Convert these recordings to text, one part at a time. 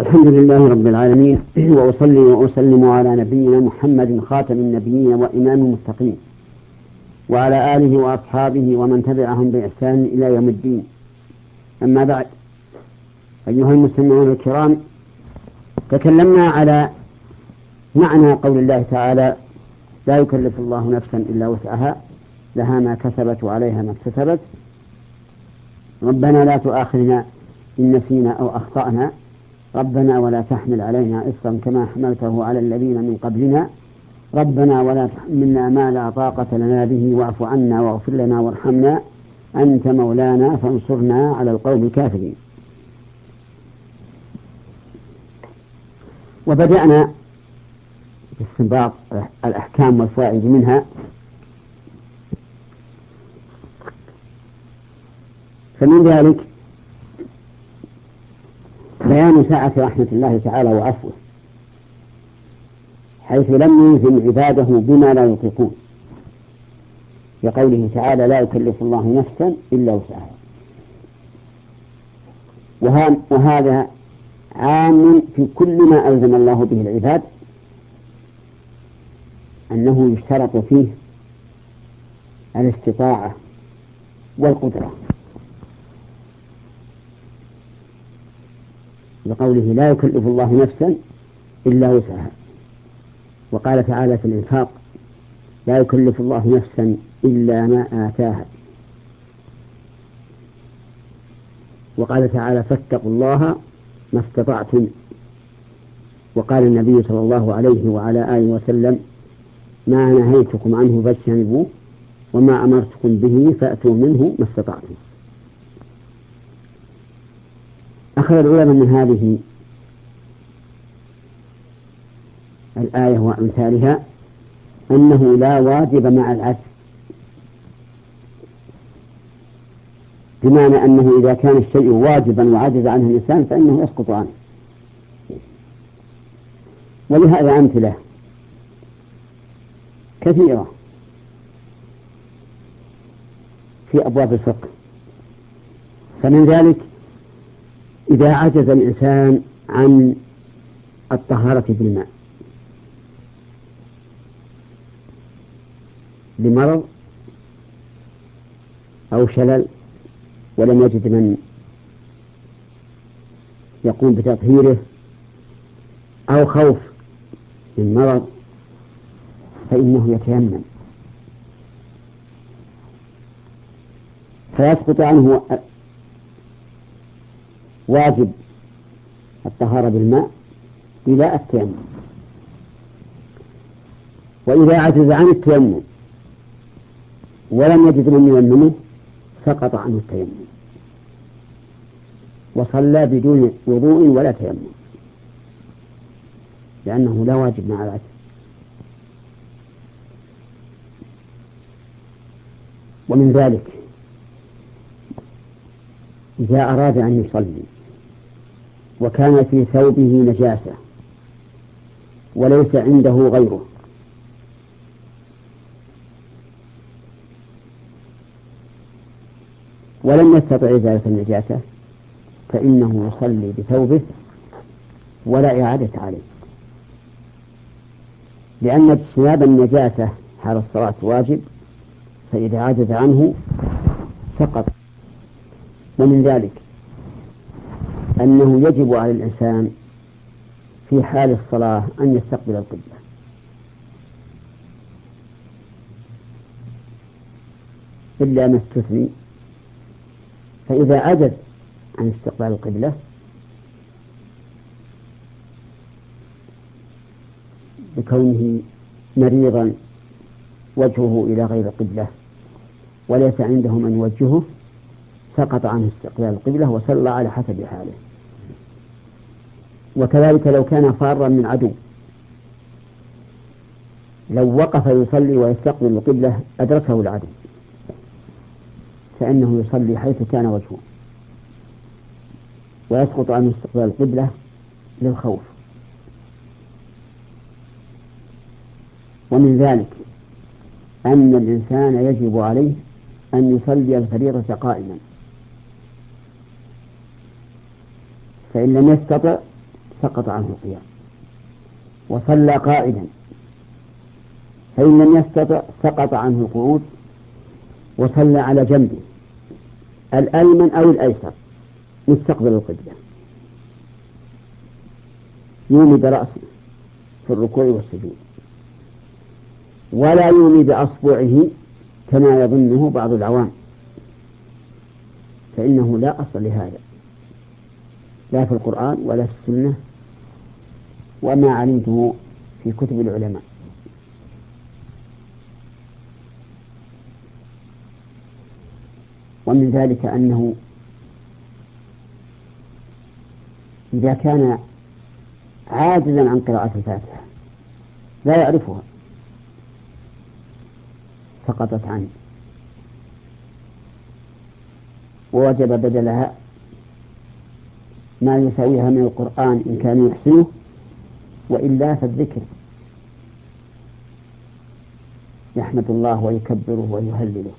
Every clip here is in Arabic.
الحمد لله رب العالمين وأصلي وأسلم على نبينا محمد خاتم النبيين وإمام المتقين وعلى آله وأصحابه ومن تبعهم بإحسان إلى يوم الدين. أما بعد أيها المستمعون الكرام تكلمنا على معنى قول الله تعالى لا يكلف الله نفسا إلا وسعها لها ما كسبت وعليها ما اكتسبت. ربنا لا تؤاخذنا إن نسينا أو أخطأنا. ربنا ولا تحمل علينا إصرا كما حملته على الذين من قبلنا. ربنا ولا تحملنا ما لا طاقة لنا به واعف عنا واغفر لنا وارحمنا. أنت مولانا فانصرنا على القوم الكافرين. وبدأنا باستنباط الأحكام والفوائد منها. فمن ذلك بيان سعة رحمة الله تعالى وعفوه حيث لم يلزم عباده بما لا يطيقون. لقوله تعالى لا يكلف الله نفسا إلا وسعها. وهذا عام في كل ما ألزم الله به العباد أنه يشترط فيه الاستطاعة والقدرة. لقوله لا يكلف الله نفسا إلا وسعها. وقال تعالى في الإنفاق لا يكلف الله نفسا إلا ما آتاها. وقال تعالى فاتقوا الله ما استطعتم. وقال النبي صلى الله عليه وعلى آله وسلم ما نهيتكم عنه فاجتنبوه وما أمرتكم به فأتوا منه ما استطعتم. أخذ العلماء من هذه الآية وأمثالها أنه لا واجب مع العجز بمعنى أنه إذا كان الشيء واجبا وعجز عنه الإنسان فإنه يسقط عنه. ولهذا أمثلة كثيرة في أبواب الفقه. فمن ذلك إذا عجز الإنسان عن الطهارة بالماء لمرض أو شلل ولم يجد من يقوم بتطهيره أو خوف من مرض فإنه يتيمم. فيسقط عنه واجب الطهارة بالماء إلى التيمم. وإذا عجز عن التيمم ولم يجد من ييممه سقط عنه التيمم. وصلى بدون وضوء ولا تيمم. لأنه لا واجب مع العجز. ومن ذلك إذا أراد أن يصلي وكان في ثوبه نجاسة وليس عنده غيره. ولم يستطع إزالة النجاسة فإنه يصلي بثوبه ولا إعادة عليه. لأن اجتناب النجاسة حال الصلاة واجب فإذا عجز عنه سقط ومن ذلك أنه يجب على الإنسان في حال الصلاة أن يستقبل القبلة. إلا ما استثني فإذا عجز عن استقبال القبلة بكونه مريضا وجهه إلى غير قبلة وليس عنده من يوجهه سقط عنه استقبال القبلة وصلى على حسب حاله. وكذلك لو كان فارا من عدو. لو وقف يصلي ويستقبل القبلة أدركه العدو. فإنه يصلي حيث كان وجهه. ويسقط عنه استقبال القبلة للخوف. ومن ذلك أن الإنسان يجب عليه أن يصلي الفريضة قائما. فإن لم يستطع سقط عنه القيام. وصلى قائدا فإن لم يستطع سقط عنه القعود وصلى على جنبه. الأيمن أو الأيسر. مستقبل القبلة. يومي برأسه في الركوع والسجود. ولا يومي بأصبعه كما يظنه بعض العوام. فإنه لا أصل لهذا. لا في القرآن ولا في السنة وما علمته في كتب العلماء. ومن ذلك أنه إذا كان عاجزا عن قراءة الفاتحة لا يعرفها سقطت عنه. ووجب بدلها ما يساويها من القرآن إن كان يحسنه وإلا فالذكر. يحمد الله ويكبره ويهلله.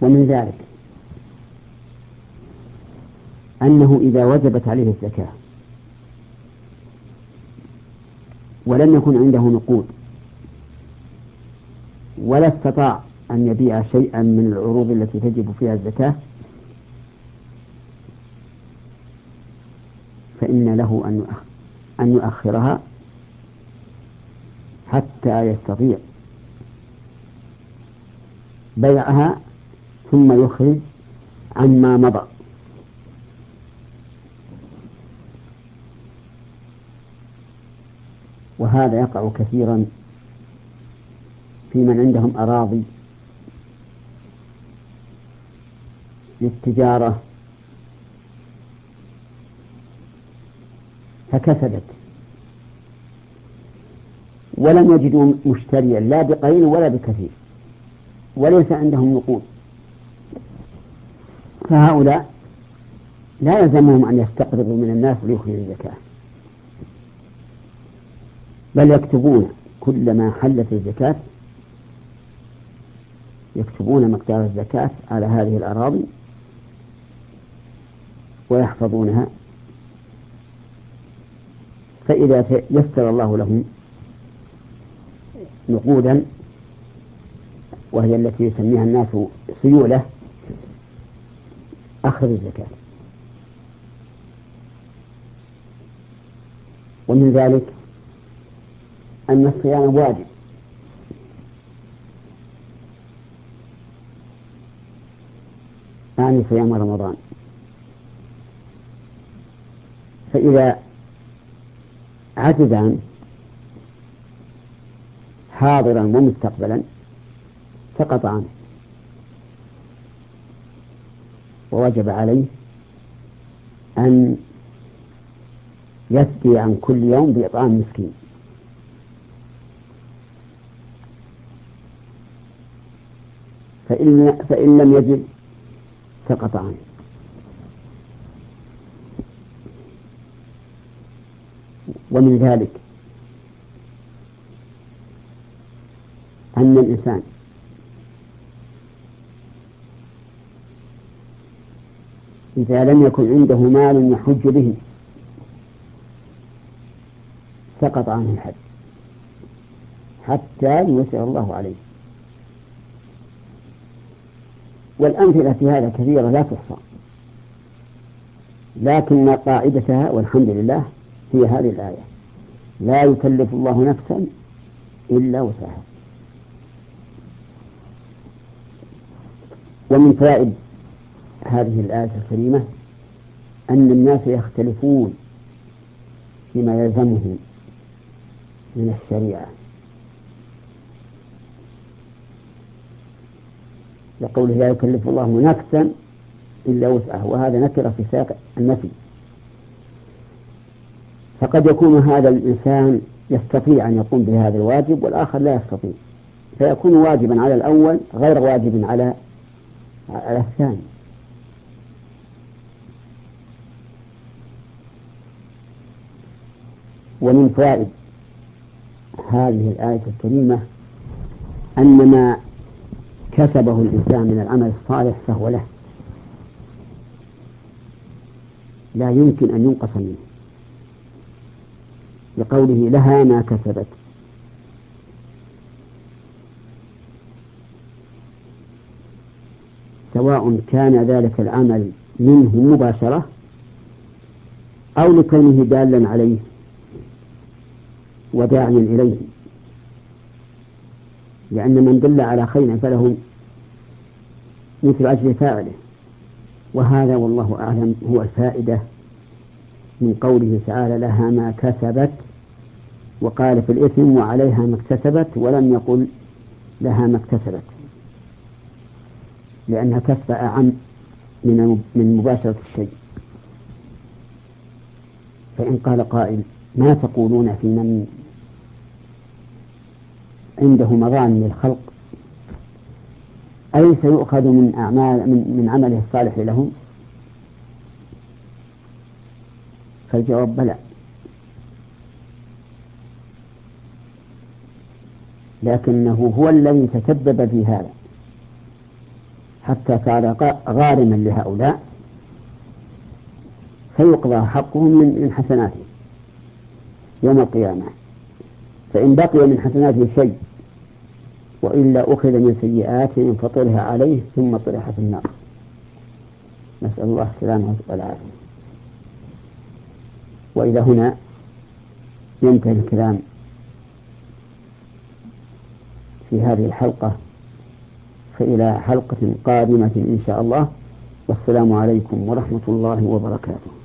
ومن ذلك أنه إذا وجبت عليه الزكاة ولم يكن عنده نقود ولا استطاع أن يبيع شيئا من العروض التي تجب فيها الزكاة فإن له أن يؤخرها حتى يستطيع بيعها ثم يخرج عما مضى. وهذا يقع كثيرا في من عندهم أراضي للتجارة فكسبت. ولم يجدوا مشتريا لا بقليل ولا بكثير وليس عندهم نقود. فهؤلاء لا يلزمهم أن يستقرضوا من الناس ليخرجوا الزكاة. بل يكتبون كل ما حلت الزكاة يكتبون مقدار الزكاة على هذه الأراضي ويحفظونها فإذا يسر الله لهم نقودا وهي التي يسميها الناس سيولة أخذ الزكاة. ومن ذلك أن الصيام واجب. يعني صيام رمضان. فإذا عجزان حاضرا ومستقبلا سقط عنه. ووجب عليه أن يسقي عن كل يوم بإطعام مسكين. فإن, فإن لم يجد سقط عنه. ومن ذلك أن الإنسان إذا لم يكن عنده مال يحج به سقط عنه الحج حتى يسر الله عليه. والأمثلة في هذا كثيرة لا تحصى لكن قاعدتها والحمد لله هي هذه الآية. لا يكلف الله نفسا إلا وسعها. ومن فوائد هذه الآية الكريمة أن الناس يختلفون فيما يلزمهم من الشريعة. لقوله لا يكلف الله نفسا إلا وسعها. وهذا نكرة في ساق النفي. فقد يكون هذا الإنسان يستطيع أن يقوم بهذا الواجب والآخر لا يستطيع. فيكون واجبا على الأول غير واجب على على الثاني. ومن فوائد هذه الآية الكريمة أن ما كسبه الإنسان من العمل الصالح فهو له. لا يمكن أن ينقص منه. لقوله لها ما كسبت. سواء كان ذلك العمل منه مباشرة أو لكونه دالا عليه وداعيا إليه. لأن من دل على خير فله مثل أجر فاعله. وهذا والله أعلم هو الفائدة من قوله تعالى لها ما كسبت. وقال في الإثم وعليها ما اكتسبت ولم يقل لها ما اكتسبت. لأن كسب أعم من من مباشرة الشيء. فإن قال قائل ما تقولون في من عنده مظان للخلق أليس يؤخذ من أعمال من, من عمله الصالح له؟ فالجواب بلى. لكنه هو الذي تسبب في هذا. حتى صار غارما لهؤلاء فيقضى حقهم من حسناته يوم القيامة. فإن بقي من حسناته شيء وإلا أخذ من سيئاتهم فطرح عليه ثم طرح في النار. نسأل الله السلامة والعافية. وإلى هنا ينتهي الكلام. في هذه الحلقة فإلى حلقة قادمة إن شاء الله. والسلام عليكم ورحمة الله وبركاته.